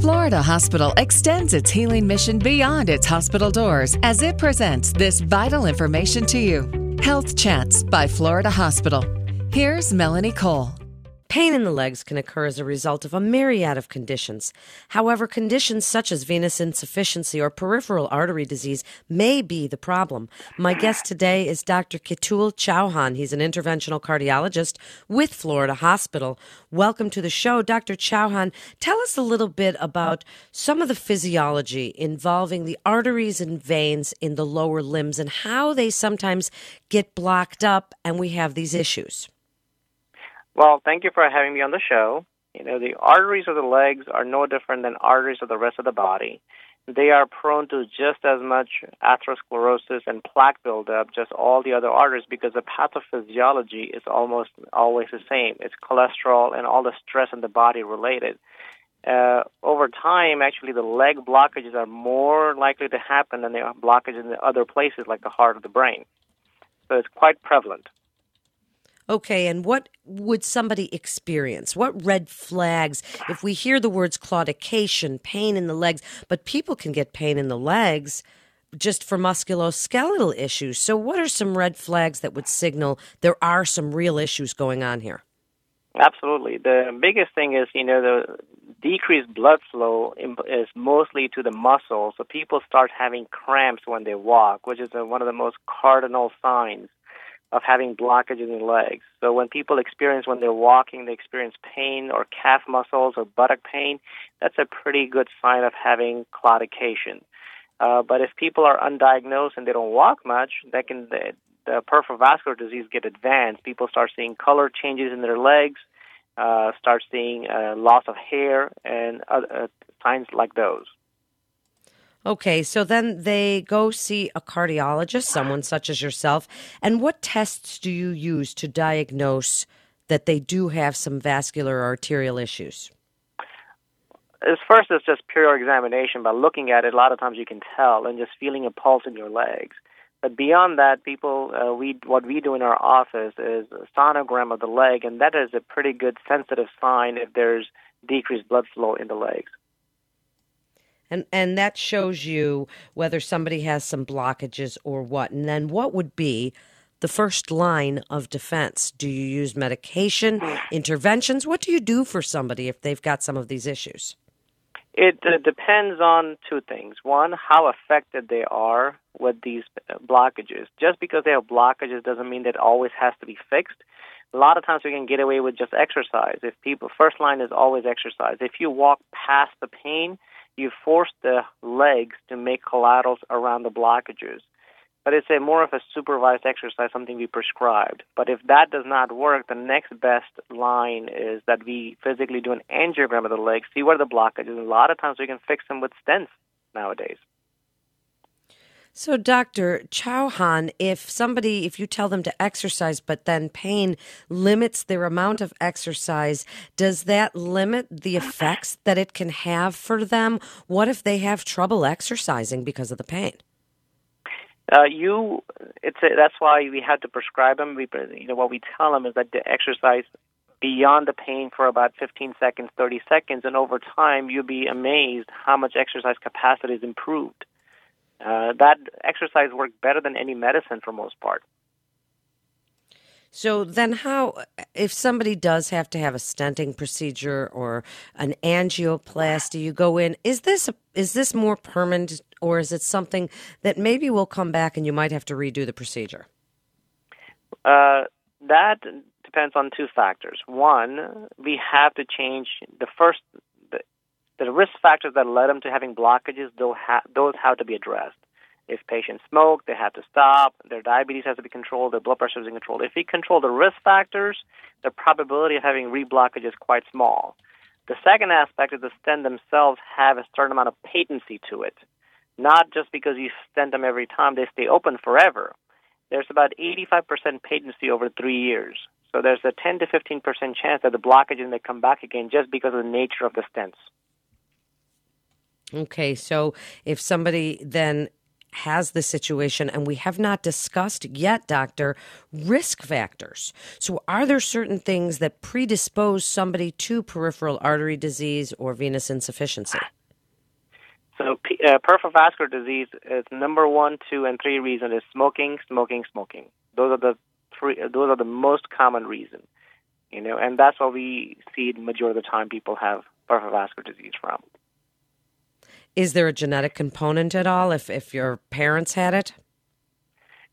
Florida Hospital extends its healing mission beyond its hospital doors as it presents this vital information to you. Health Chats by Florida Hospital. Here's Melanie Cole. Pain in the legs can occur as a result of a myriad of conditions. However, conditions such as venous insufficiency or peripheral artery disease may be the problem. My guest today is Dr. Ketul Chauhan. He's an interventional cardiologist with Florida Hospital. Welcome to the show, Dr. Chauhan. Tell us a little bit about some of the physiology involving the arteries and veins in the lower limbs and how they sometimes get blocked up and we have these issues. Well, thank you for having me on the show. You know, the arteries of the legs are no different than arteries of the rest of the body. They are prone to just as much atherosclerosis and plaque buildup, just all the other arteries, because the pathophysiology is almost always the same. It's cholesterol and all the stress in the body related. Uh, over time, actually, the leg blockages are more likely to happen than the blockages in the other places, like the heart or the brain. So it's quite prevalent. Okay, and what would somebody experience? What red flags if we hear the words claudication, pain in the legs, but people can get pain in the legs just for musculoskeletal issues. So what are some red flags that would signal there are some real issues going on here? Absolutely. The biggest thing is, you know, the decreased blood flow is mostly to the muscles. So people start having cramps when they walk, which is one of the most cardinal signs of having blockages in legs. So when people experience when they're walking, they experience pain or calf muscles or buttock pain, that's a pretty good sign of having claudication. Uh, but if people are undiagnosed and they don't walk much, that can the, the peripheral vascular disease get advanced. People start seeing color changes in their legs, uh, start seeing uh, loss of hair, and uh, signs like those. Okay, so then they go see a cardiologist, someone such as yourself. And what tests do you use to diagnose that they do have some vascular arterial issues? As first, it's just pure examination. By looking at it, a lot of times you can tell, and just feeling a pulse in your legs. But beyond that, people, uh, we what we do in our office is a sonogram of the leg, and that is a pretty good sensitive sign if there's decreased blood flow in the legs and and that shows you whether somebody has some blockages or what. And then what would be the first line of defense? Do you use medication interventions? What do you do for somebody if they've got some of these issues? It uh, depends on two things. One how affected they are with these uh, blockages. Just because they have blockages doesn't mean that it always has to be fixed. A lot of times we can get away with just exercise. If people first line is always exercise. If you walk past the pain you force the legs to make collaterals around the blockages. But it's a more of a supervised exercise, something we prescribed. But if that does not work, the next best line is that we physically do an angiogram of the legs, see where the blockage is. A lot of times we can fix them with stents nowadays. So, Dr. Chauhan, if somebody, if you tell them to exercise, but then pain limits their amount of exercise, does that limit the effects that it can have for them? What if they have trouble exercising because of the pain? Uh, you, it's a, that's why we had to prescribe them. We, you know, what we tell them is that to exercise beyond the pain for about 15 seconds, 30 seconds, and over time, you'll be amazed how much exercise capacity is improved. Uh, that exercise worked better than any medicine for most part. So then, how if somebody does have to have a stenting procedure or an angioplasty, you go in? Is this a, is this more permanent, or is it something that maybe will come back and you might have to redo the procedure? Uh, that depends on two factors. One, we have to change the first the risk factors that led them to having blockages, those have to be addressed. If patients smoke, they have to stop. Their diabetes has to be controlled. Their blood pressure is controlled. If we control the risk factors, the probability of having reblockage is quite small. The second aspect is the stent themselves have a certain amount of patency to it. Not just because you stent them every time, they stay open forever. There's about 85% patency over three years. So there's a 10 to 15% chance that the blockages may come back again just because of the nature of the stents. Okay, so if somebody then has the situation, and we have not discussed yet, doctor, risk factors. So, are there certain things that predispose somebody to peripheral artery disease or venous insufficiency? So, uh, peripheral vascular disease is number one, two, and three reason is smoking, smoking, smoking. Those are the three. Those are the most common reason, you know, and that's what we see the majority of the time people have peripheral vascular disease from. Is there a genetic component at all? If if your parents had it?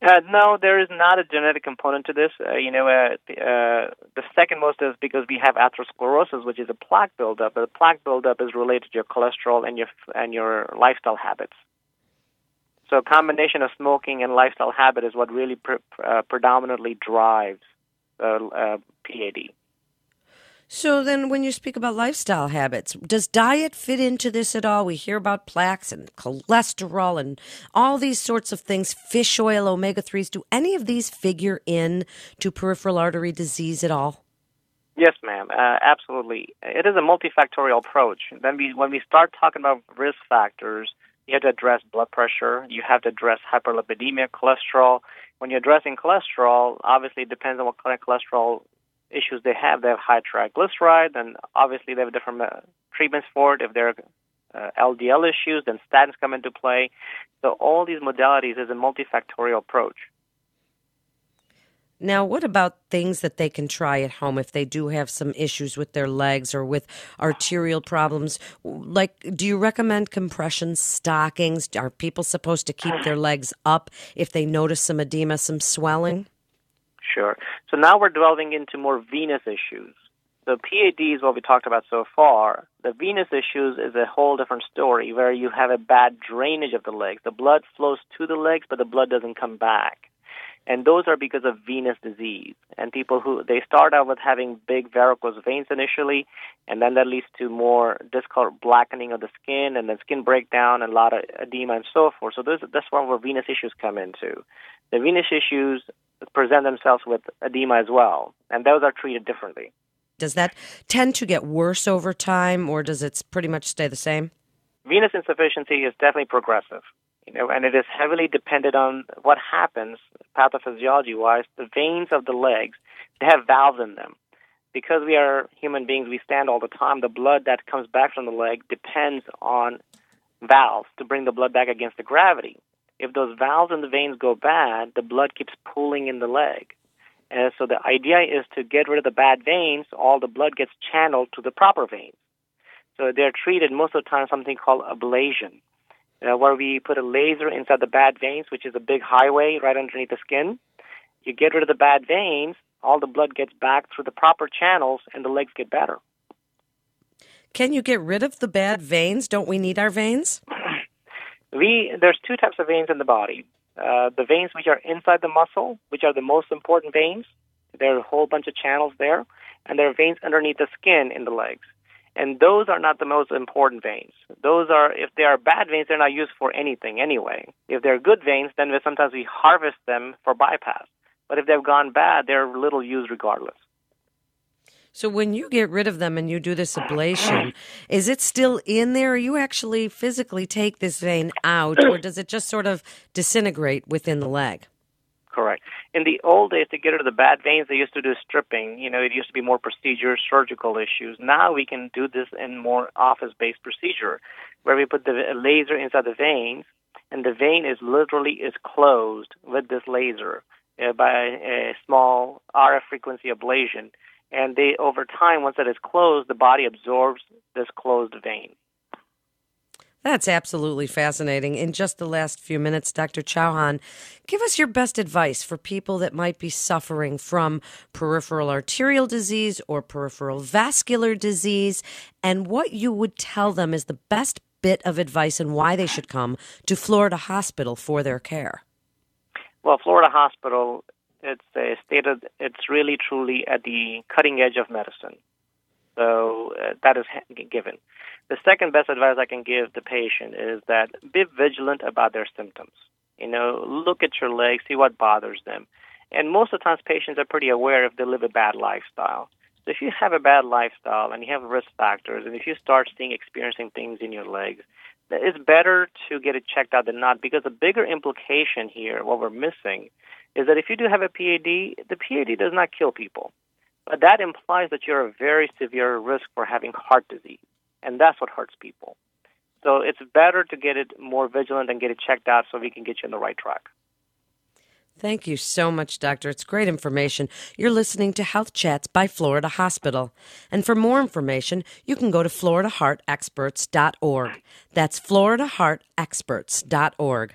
Uh, no, there is not a genetic component to this. Uh, you know, uh, the, uh, the second most is because we have atherosclerosis, which is a plaque buildup. But the plaque buildup is related to your cholesterol and your and your lifestyle habits. So, a combination of smoking and lifestyle habit is what really pre- uh, predominantly drives uh, PAD. So then, when you speak about lifestyle habits, does diet fit into this at all? We hear about plaques and cholesterol and all these sorts of things, fish oil, omega 3s. Do any of these figure in to peripheral artery disease at all? Yes, ma'am. Uh, absolutely. It is a multifactorial approach. Then we, when we start talking about risk factors, you have to address blood pressure. You have to address hyperlipidemia, cholesterol. When you're addressing cholesterol, obviously it depends on what kind of cholesterol issues they have. They have high triglyceride, and obviously they have different uh, treatments for it. If they're uh, LDL issues, then statins come into play. So all these modalities is a multifactorial approach. Now, what about things that they can try at home if they do have some issues with their legs or with arterial problems? Like, do you recommend compression stockings? Are people supposed to keep their legs up if they notice some edema, some swelling? So now we're delving into more venous issues. The PAD is what we talked about so far. The venous issues is a whole different story where you have a bad drainage of the legs. The blood flows to the legs, but the blood doesn't come back. And those are because of venous disease. And people who they start out with having big varicose veins initially, and then that leads to more discolor blackening of the skin, and then skin breakdown, and a lot of edema and so forth. So those, that's where venous issues come into. The venous issues present themselves with edema as well, and those are treated differently. Does that tend to get worse over time, or does it pretty much stay the same? Venous insufficiency is definitely progressive, you know, and it is heavily dependent on what happens pathophysiology-wise. The veins of the legs they have valves in them. Because we are human beings, we stand all the time. The blood that comes back from the leg depends on valves to bring the blood back against the gravity if those valves in the veins go bad, the blood keeps pooling in the leg. And so the idea is to get rid of the bad veins, all the blood gets channeled to the proper veins. So they're treated most of the time something called ablation, uh, where we put a laser inside the bad veins, which is a big highway right underneath the skin. You get rid of the bad veins, all the blood gets back through the proper channels, and the legs get better. Can you get rid of the bad veins? Don't we need our veins? We there's two types of veins in the body. Uh, the veins which are inside the muscle, which are the most important veins. There are a whole bunch of channels there, and there are veins underneath the skin in the legs. And those are not the most important veins. Those are, if they are bad veins, they're not used for anything anyway. If they're good veins, then sometimes we harvest them for bypass. But if they've gone bad, they're little used regardless. So when you get rid of them and you do this ablation, is it still in there? Or you actually physically take this vein out, or does it just sort of disintegrate within the leg? Correct. In the old days, to get rid of the bad veins, they used to do stripping. You know, it used to be more procedures, surgical issues. Now we can do this in more office-based procedure, where we put the laser inside the veins, and the vein is literally is closed with this laser uh, by a small RF frequency ablation and they over time once that is closed the body absorbs this closed vein that's absolutely fascinating. In just the last few minutes, Dr. Chauhan, give us your best advice for people that might be suffering from peripheral arterial disease or peripheral vascular disease, and what you would tell them is the best bit of advice and why they should come to Florida Hospital for their care. Well, Florida Hospital it's stated it's really truly at the cutting edge of medicine. So uh, that is given. The second best advice I can give the patient is that be vigilant about their symptoms. You know, look at your legs, see what bothers them. And most of the times, patients are pretty aware if they live a bad lifestyle. So if you have a bad lifestyle and you have risk factors, and if you start seeing experiencing things in your legs, it's better to get it checked out than not because the bigger implication here, what we're missing, is that if you do have a PAD, the PAD does not kill people. But that implies that you're a very severe risk for having heart disease. And that's what hurts people. So it's better to get it more vigilant and get it checked out so we can get you on the right track. Thank you so much, Doctor. It's great information. You're listening to Health Chats by Florida Hospital. And for more information, you can go to floridaheartexperts.org. That's floridaheartexperts.org.